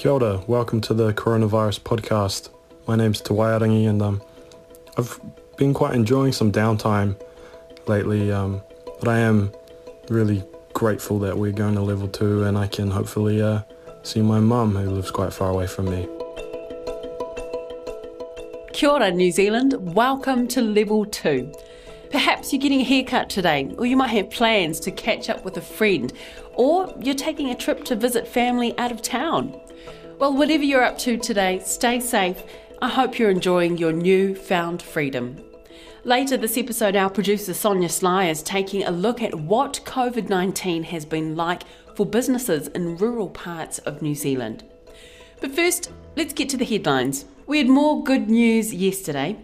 Kia ora, welcome to the Coronavirus Podcast. My name's Te Waiarangi and um, I've been quite enjoying some downtime lately, um, but I am really grateful that we're going to level two and I can hopefully uh, see my mum who lives quite far away from me. Kia ora, New Zealand. Welcome to level two. Perhaps you're getting a haircut today, or you might have plans to catch up with a friend, or you're taking a trip to visit family out of town. Well, whatever you're up to today, stay safe. I hope you're enjoying your new found freedom. Later this episode, our producer Sonia Sly is taking a look at what COVID 19 has been like for businesses in rural parts of New Zealand. But first, let's get to the headlines. We had more good news yesterday.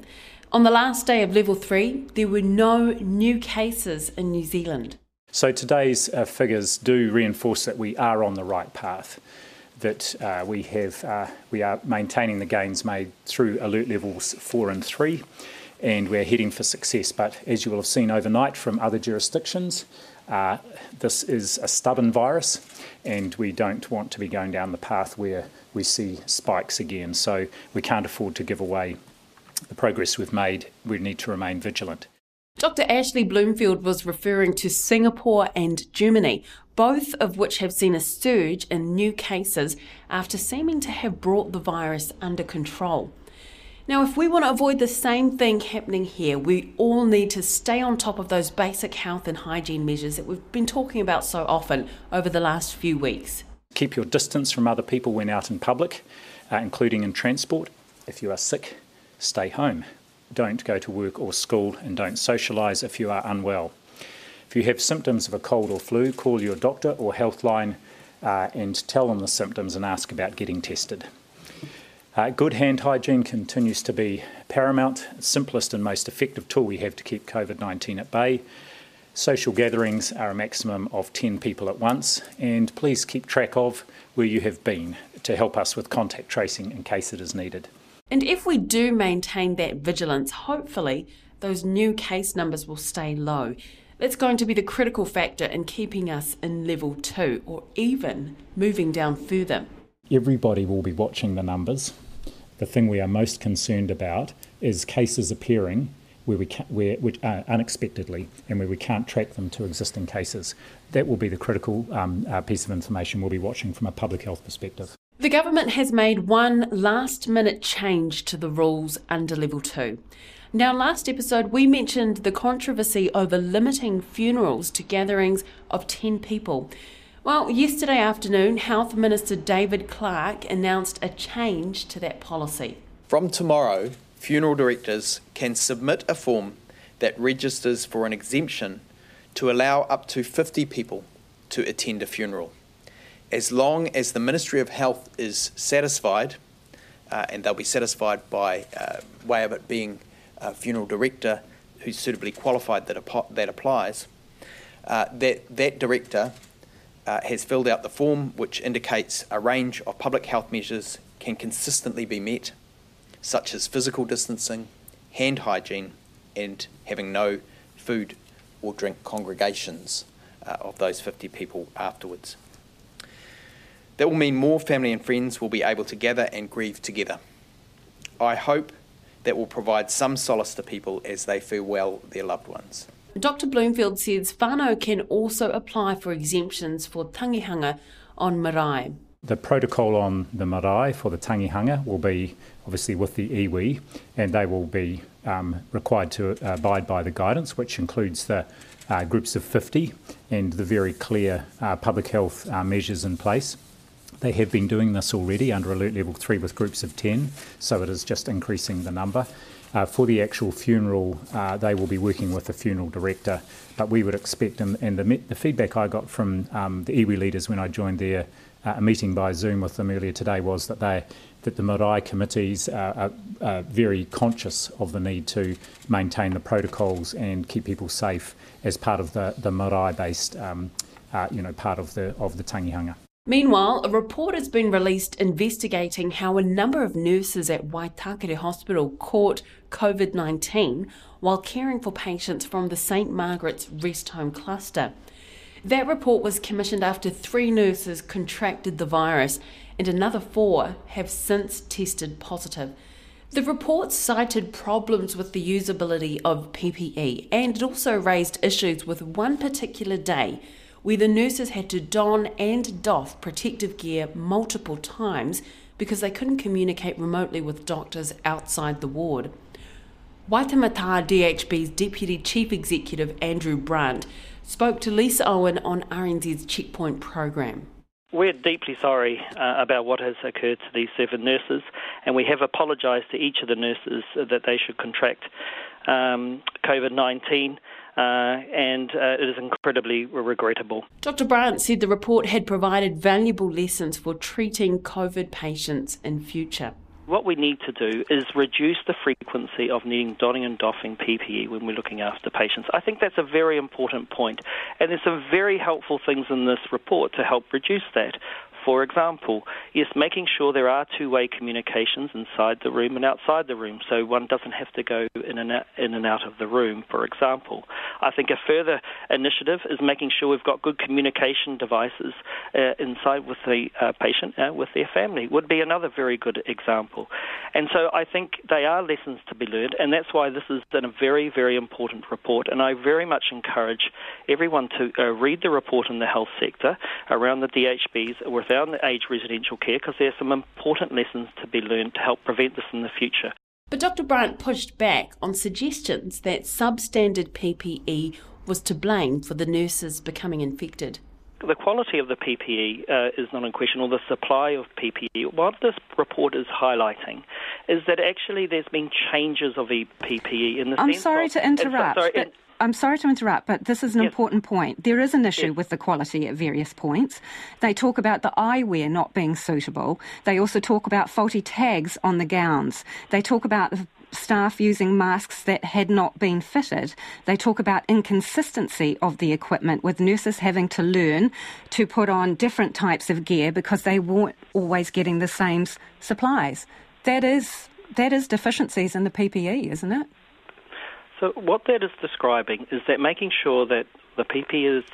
On the last day of level 3, there were no new cases in New Zealand. So today's uh, figures do reinforce that we are on the right path that uh, we have uh, we are maintaining the gains made through alert levels four and three, and we're heading for success. But as you will have seen overnight from other jurisdictions, uh, this is a stubborn virus, and we don't want to be going down the path where we see spikes again. So we can't afford to give away the progress we've made. We need to remain vigilant. Dr. Ashley Bloomfield was referring to Singapore and Germany, both of which have seen a surge in new cases after seeming to have brought the virus under control. Now, if we want to avoid the same thing happening here, we all need to stay on top of those basic health and hygiene measures that we've been talking about so often over the last few weeks. Keep your distance from other people when out in public, uh, including in transport. If you are sick, stay home don't go to work or school, and don't socialise if you are unwell. If you have symptoms of a cold or flu, call your doctor or healthline uh, and tell them the symptoms and ask about getting tested. Uh, good hand hygiene continues to be paramount, simplest and most effective tool we have to keep COVID 19 at bay. Social gatherings are a maximum of 10 people at once, and please keep track of where you have been to help us with contact tracing in case it is needed. And if we do maintain that vigilance, hopefully those new case numbers will stay low. That's going to be the critical factor in keeping us in level two or even moving down further. Everybody will be watching the numbers. The thing we are most concerned about is cases appearing where we can, where which, uh, unexpectedly and where we can't track them to existing cases. That will be the critical um, uh, piece of information we'll be watching from a public health perspective. The government has made one last minute change to the rules under level 2. Now, last episode, we mentioned the controversy over limiting funerals to gatherings of 10 people. Well, yesterday afternoon, Health Minister David Clark announced a change to that policy. From tomorrow, funeral directors can submit a form that registers for an exemption to allow up to 50 people to attend a funeral as long as the Ministry of Health is satisfied, uh, and they'll be satisfied by uh, way of it being a funeral director who's suitably qualified that, ap- that applies, uh, that that director uh, has filled out the form which indicates a range of public health measures can consistently be met, such as physical distancing, hand hygiene, and having no food or drink congregations uh, of those 50 people afterwards. That will mean more family and friends will be able to gather and grieve together. I hope that will provide some solace to people as they farewell their loved ones. Dr. Bloomfield says whānau can also apply for exemptions for tangihanga on marae. The protocol on the marae for the tangihanga will be obviously with the iwi, and they will be um, required to abide by the guidance, which includes the uh, groups of 50 and the very clear uh, public health uh, measures in place. They have been doing this already under alert level 3 with groups of 10, so it is just increasing the number. Uh, for the actual funeral, uh, they will be working with the funeral director, but we would expect, and, and the, the, feedback I got from um, the iwi leaders when I joined their uh, meeting by Zoom with them earlier today was that they that the marae committees are, are, very conscious of the need to maintain the protocols and keep people safe as part of the, the marae-based, um, uh, you know, part of the of the tangihanga. Meanwhile, a report has been released investigating how a number of nurses at Waitakere Hospital caught COVID 19 while caring for patients from the St Margaret's Rest Home cluster. That report was commissioned after three nurses contracted the virus and another four have since tested positive. The report cited problems with the usability of PPE and it also raised issues with one particular day where the nurses had to don and doff protective gear multiple times because they couldn't communicate remotely with doctors outside the ward. Waitemata DHB's Deputy Chief Executive Andrew Brant spoke to Lisa Owen on RNZ's Checkpoint program. We're deeply sorry uh, about what has occurred to these seven nurses, and we have apologised to each of the nurses that they should contract um, COVID 19. Uh, and uh, it is incredibly regrettable. Dr. Brant said the report had provided valuable lessons for treating COVID patients in future. What we need to do is reduce the frequency of needing donning and doffing PPE when we're looking after patients. I think that's a very important point, and there's some very helpful things in this report to help reduce that. For example, yes, making sure there are two-way communications inside the room and outside the room, so one doesn't have to go in and out, in and out of the room. For example, I think a further initiative is making sure we've got good communication devices uh, inside with the uh, patient uh, with their family would be another very good example. And so I think they are lessons to be learned, and that's why this is a very, very important report. And I very much encourage everyone to uh, read the report in the health sector around the DHBs without down the aged residential care because there are some important lessons to be learned to help prevent this in the future. But Dr. Brant pushed back on suggestions that substandard PPE was to blame for the nurses becoming infected. The quality of the PPE uh, is not in question, or the supply of PPE. What this report is highlighting is that actually there's been changes of PPE in the I'm sorry of, to interrupt. Sorry, I'm sorry to interrupt, but this is an yes. important point. There is an issue yes. with the quality at various points. They talk about the eyewear not being suitable. They also talk about faulty tags on the gowns. They talk about the staff using masks that had not been fitted. They talk about inconsistency of the equipment, with nurses having to learn to put on different types of gear because they weren't always getting the same supplies. That is that is deficiencies in the PPE, isn't it? So what that is describing is that making sure that the PPE is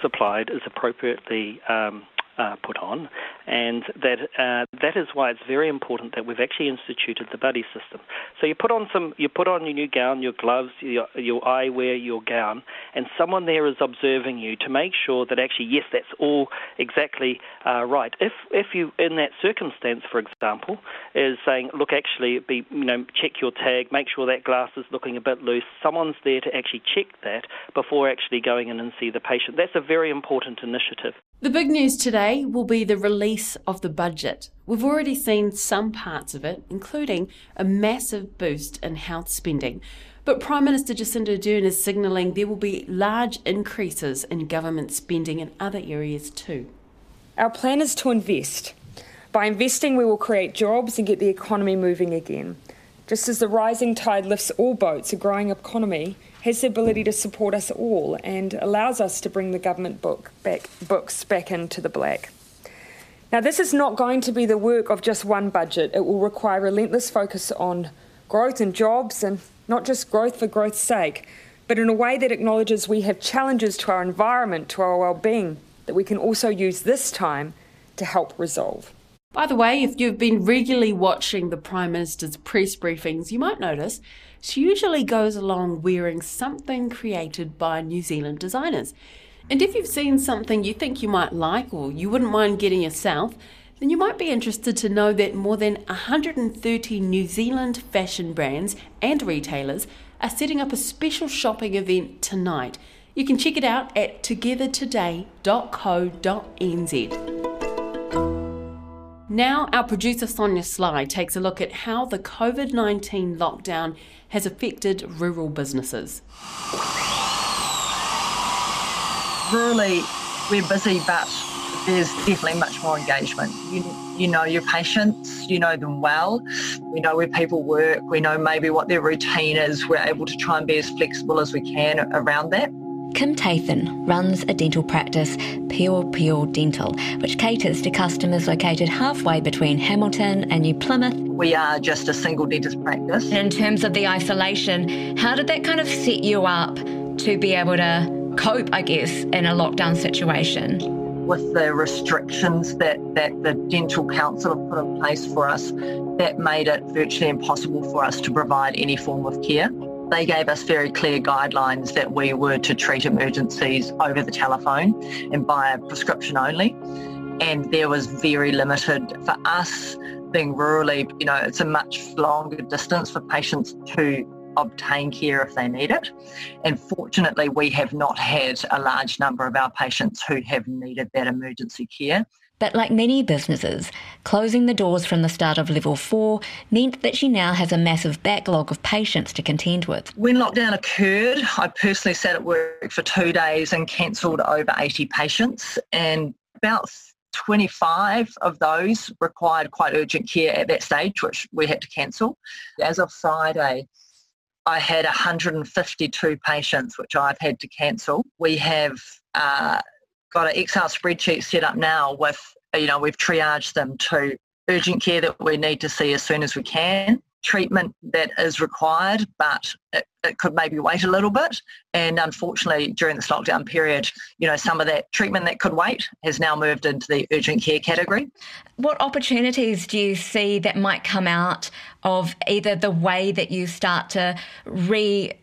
supplied is appropriately um, uh, put on, and that uh, that is why it's very important that we've actually instituted the buddy system. So you put on some, you put on your new gown, your gloves, your, your eyewear, your gown, and someone there is observing you to make sure that actually yes, that's all exactly uh, right. If if you in that circumstance, for example, is saying, look, actually, be you know, check your tag, make sure that glass is looking a bit loose. Someone's there to actually check that before actually going in and see the patient. That's a very important initiative. The big news today will be the release of the budget. We've already seen some parts of it, including a massive boost in health spending. But Prime Minister Jacinda Ardern is signalling there will be large increases in government spending in other areas too. Our plan is to invest. By investing, we will create jobs and get the economy moving again. Just as the rising tide lifts all boats, a growing economy has the ability to support us all and allows us to bring the government book back, books back into the black. Now, this is not going to be the work of just one budget. It will require relentless focus on growth and jobs, and not just growth for growth's sake, but in a way that acknowledges we have challenges to our environment, to our well-being, that we can also use this time to help resolve. By the way, if you've been regularly watching the Prime Minister's press briefings, you might notice she usually goes along wearing something created by New Zealand designers. And if you've seen something you think you might like or you wouldn't mind getting yourself, then you might be interested to know that more than 130 New Zealand fashion brands and retailers are setting up a special shopping event tonight. You can check it out at togethertoday.co.nz. Now, our producer Sonia Sly takes a look at how the COVID 19 lockdown has affected rural businesses. Rurally, we're busy, but there's definitely much more engagement. You, you know your patients, you know them well, we know where people work, we know maybe what their routine is. We're able to try and be as flexible as we can around that. Kim Tathan runs a dental practice, Piopio Dental, which caters to customers located halfway between Hamilton and New Plymouth. We are just a single dentist practice. In terms of the isolation, how did that kind of set you up to be able to cope, I guess, in a lockdown situation? with the restrictions that, that the Dental Council have put in place for us, that made it virtually impossible for us to provide any form of care. They gave us very clear guidelines that we were to treat emergencies over the telephone and by prescription only. And there was very limited for us being rurally, you know, it's a much longer distance for patients to obtain care if they need it. And fortunately, we have not had a large number of our patients who have needed that emergency care. But like many businesses, closing the doors from the start of level four meant that she now has a massive backlog of patients to contend with. When lockdown occurred, I personally sat at work for two days and cancelled over 80 patients, and about 25 of those required quite urgent care at that stage, which we had to cancel. As of Friday, I had 152 patients, which I've had to cancel. We have uh, got an Excel spreadsheet set up now with, you know, we've triaged them to urgent care that we need to see as soon as we can treatment that is required, but it, it, could maybe wait a little bit. And unfortunately, during this lockdown period, you know, some of that treatment that could wait has now moved into the urgent care category. What opportunities do you see that might come out of either the way that you start to re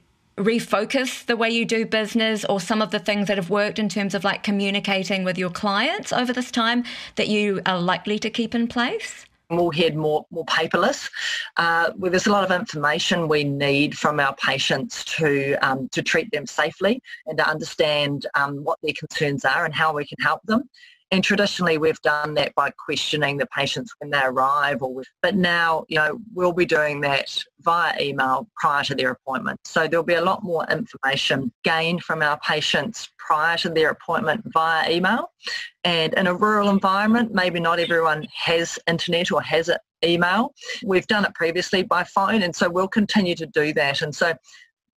refocus the way you do business or some of the things that have worked in terms of like communicating with your clients over this time that you are likely to keep in place? we'll head more, more paperless. Uh, where there's a lot of information we need from our patients to, um, to treat them safely and to understand um, what their concerns are and how we can help them. And traditionally, we've done that by questioning the patients when they arrive. Or but now, you know, we'll be doing that via email prior to their appointment. So there'll be a lot more information gained from our patients prior to their appointment via email. And in a rural environment, maybe not everyone has internet or has email. We've done it previously by phone, and so we'll continue to do that. And so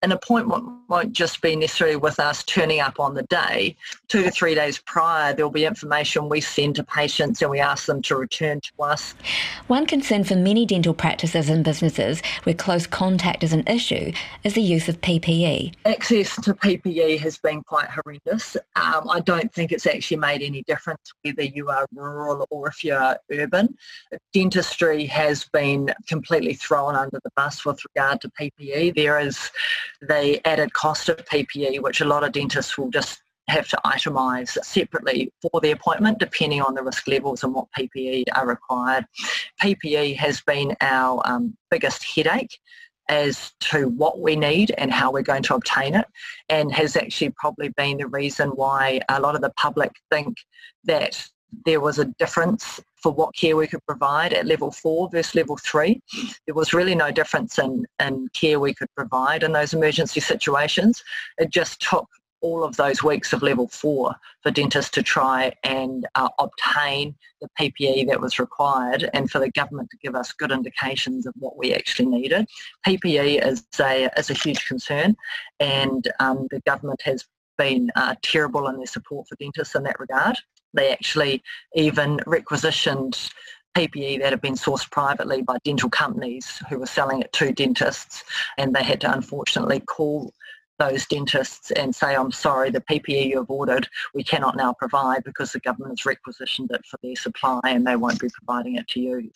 an appointment won't just be necessarily with us turning up on the day. Two to three days prior, there'll be information we send to patients and we ask them to return to us. One concern for many dental practices and businesses where close contact is an issue is the use of PPE. Access to PPE has been quite horrendous. Um, I don't think it's actually made any difference whether you are rural or if you are urban. Dentistry has been completely thrown under the bus with regard to PPE. There is the added cost of PPE, which a lot of dentists will just have to itemise separately for the appointment depending on the risk levels and what PPE are required. PPE has been our um, biggest headache as to what we need and how we're going to obtain it and has actually probably been the reason why a lot of the public think that there was a difference for what care we could provide at level four versus level three. There was really no difference in, in care we could provide in those emergency situations. It just took all of those weeks of level four for dentists to try and uh, obtain the PPE that was required and for the government to give us good indications of what we actually needed. PPE is a, is a huge concern and um, the government has been uh, terrible in their support for dentists in that regard. They actually even requisitioned PPE that had been sourced privately by dental companies who were selling it to dentists and they had to unfortunately call those dentists and say, I'm sorry, the PPE you have ordered, we cannot now provide because the government has requisitioned it for their supply and they won't be providing it to you.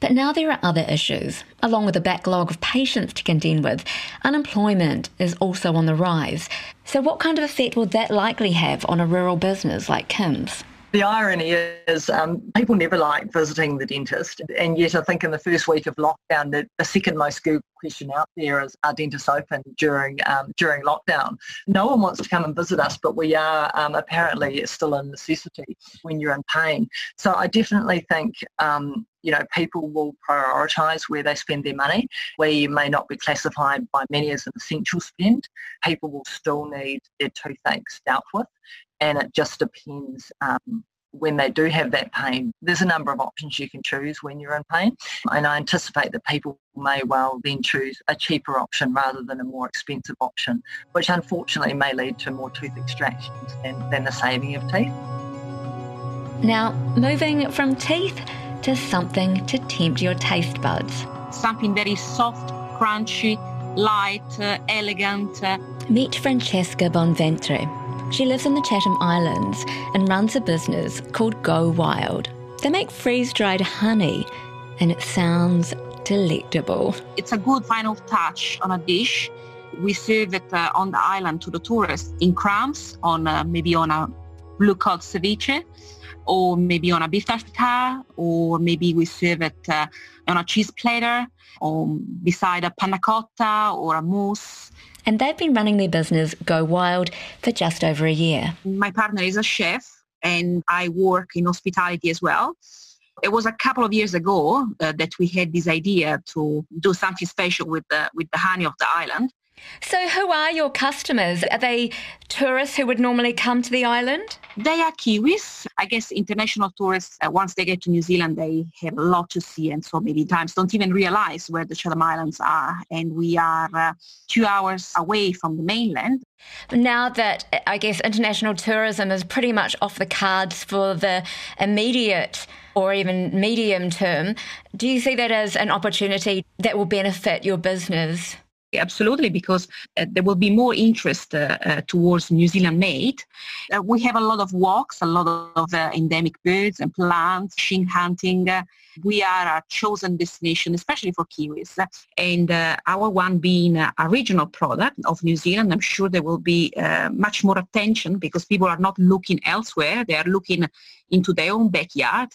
But now there are other issues. Along with a backlog of patients to contend with, unemployment is also on the rise. So, what kind of effect will that likely have on a rural business like Kim's? The irony is um, people never like visiting the dentist, and yet I think in the first week of lockdown, the, the second most Googled question out there is, are dentists open during um, during lockdown? No one wants to come and visit us, but we are um, apparently still a necessity when you're in pain. So I definitely think um, you know, people will prioritise where they spend their money. We may not be classified by many as an essential spend. People will still need their toothaches dealt with and it just depends um, when they do have that pain. There's a number of options you can choose when you're in pain, and I anticipate that people may well then choose a cheaper option rather than a more expensive option, which unfortunately may lead to more tooth extractions than, than the saving of teeth. Now, moving from teeth to something to tempt your taste buds. Something that is soft, crunchy, light, uh, elegant. Meet Francesca Bonventre. She lives in the Chatham Islands and runs a business called Go Wild. They make freeze dried honey, and it sounds delectable. It's a good final touch on a dish. We serve it uh, on the island to the tourists in crumbs, on uh, maybe on a blue cod ceviche, or maybe on a beef tartare, or maybe we serve it uh, on a cheese platter, or beside a panna cotta or a mousse. And they've been running their business Go Wild for just over a year. My partner is a chef and I work in hospitality as well. It was a couple of years ago uh, that we had this idea to do something special with the, with the honey of the island. So, who are your customers? Are they tourists who would normally come to the island? They are Kiwis. I guess international tourists, uh, once they get to New Zealand, they have a lot to see and so many times don't even realize where the Chatham Islands are. And we are uh, two hours away from the mainland. Now that I guess international tourism is pretty much off the cards for the immediate or even medium term, do you see that as an opportunity that will benefit your business? Absolutely, because uh, there will be more interest uh, uh, towards New Zealand made. Uh, we have a lot of walks, a lot of uh, endemic birds and plants, shin hunting. Uh, we are a chosen destination, especially for Kiwis. And our one being a regional product of New Zealand, I'm sure there will be much more attention because people are not looking elsewhere. They are looking into their own backyard.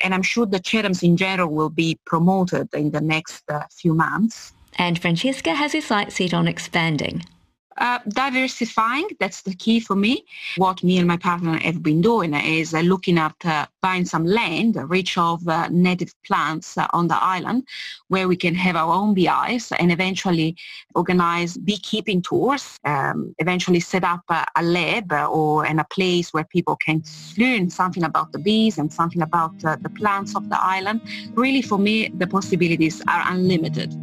And I'm sure the Chathams in general will be promoted in the next few months. And Francesca has her sights set on expanding. Uh, diversifying, that's the key for me. What me and my partner have been doing is uh, looking at uh, buying some land, rich of uh, native plants uh, on the island, where we can have our own beehives and eventually organize beekeeping tours, um, eventually set up a lab or in a place where people can learn something about the bees and something about the plants of the island. Really, for me, the possibilities are unlimited.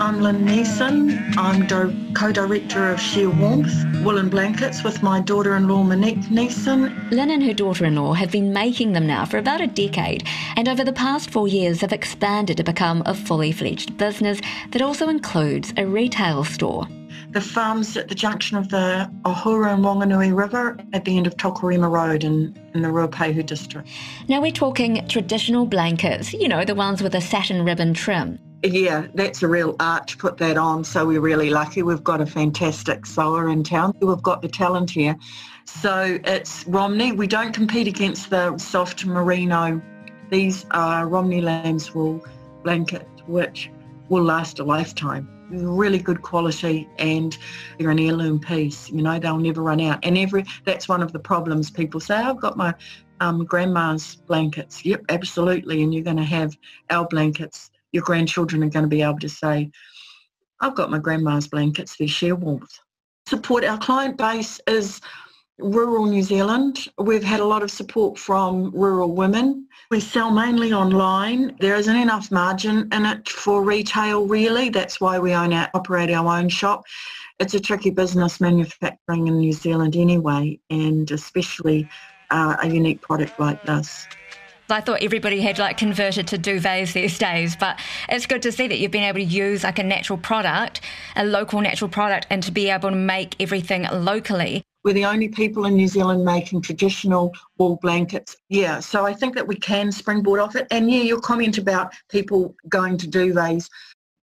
I'm Lynn Neeson. I'm do- co-director of Shear Warmth Woolen Blankets with my daughter-in-law Monique Neeson. Lynn and her daughter-in-law have been making them now for about a decade and over the past four years have expanded to become a fully fledged business that also includes a retail store. The farm's at the junction of the Ohura and Wanganui River at the end of Tokirima Road in, in the Ruapehu district. Now we're talking traditional blankets, you know, the ones with a satin ribbon trim. Yeah, that's a real art to put that on. So we're really lucky. We've got a fantastic sewer in town. We've got the talent here. So it's Romney. We don't compete against the soft merino. These are Romney lamb's wool blanket, which will last a lifetime. Really good quality and they're an heirloom piece. You know, they'll never run out. And every that's one of the problems. People say, I've got my um, grandma's blankets. Yep, absolutely. And you're going to have our blankets your grandchildren are going to be able to say, I've got my grandma's blankets, they share warmth. Support our client base is rural New Zealand. We've had a lot of support from rural women. We sell mainly online. There isn't enough margin in it for retail really. That's why we own our, operate our own shop. It's a tricky business manufacturing in New Zealand anyway, and especially uh, a unique product like this. I thought everybody had like converted to duvets these days, but it's good to see that you've been able to use like a natural product, a local natural product, and to be able to make everything locally. We're the only people in New Zealand making traditional wool blankets. Yeah, so I think that we can springboard off it. And yeah, your comment about people going to duvets,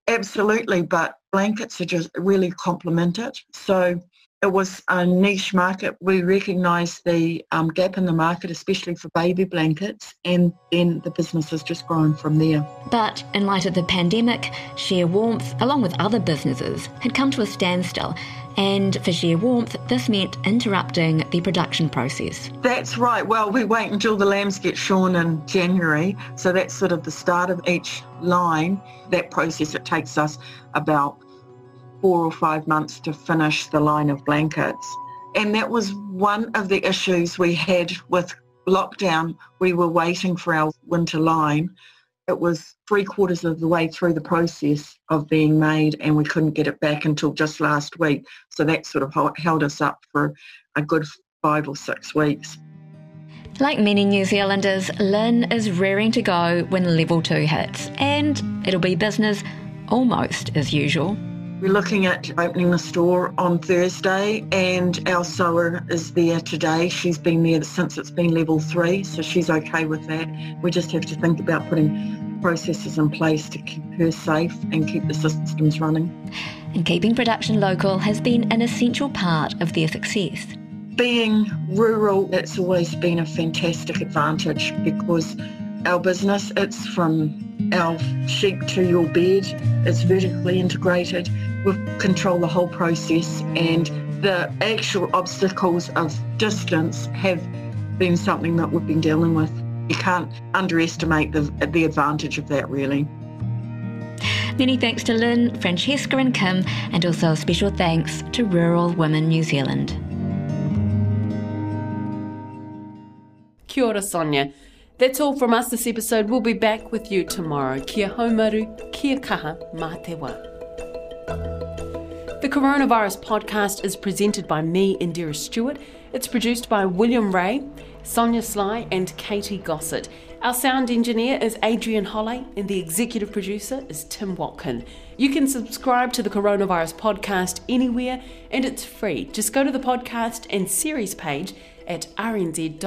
absolutely, but blankets are just really complemented. So it was a niche market. We recognised the um, gap in the market, especially for baby blankets, and then the business has just grown from there. But in light of the pandemic, Shear Warmth, along with other businesses, had come to a standstill. And for Shear Warmth, this meant interrupting the production process. That's right. Well, we wait until the lambs get shorn in January. So that's sort of the start of each line. That process, it takes us about four or five months to finish the line of blankets. And that was one of the issues we had with lockdown. We were waiting for our winter line. It was three quarters of the way through the process of being made and we couldn't get it back until just last week. So that sort of held us up for a good five or six weeks. Like many New Zealanders, Lynn is rearing to go when level two hits, and it'll be business almost as usual. We're looking at opening the store on Thursday and our sewer is there today. She's been there since it's been level three, so she's okay with that. We just have to think about putting processes in place to keep her safe and keep the systems running. And keeping production local has been an essential part of their success. Being rural, it's always been a fantastic advantage because our business, it's from our sheep to your bed. It's vertically integrated. We control the whole process and the actual obstacles of distance have been something that we've been dealing with. You can't underestimate the, the advantage of that really. Many thanks to Lynn, Francesca and Kim and also a special thanks to Rural Women New Zealand. Kia ora, Sonia. That's all from us this episode. We'll be back with you tomorrow. Kia haumaru, kia kaha, mā te wā. The Coronavirus podcast is presented by me, Indira Stewart. It's produced by William Ray, Sonia Sly, and Katie Gossett. Our sound engineer is Adrian Holley, and the executive producer is Tim Watkin. You can subscribe to the Coronavirus podcast anywhere, and it's free. Just go to the podcast and series page at rnz.co.nz.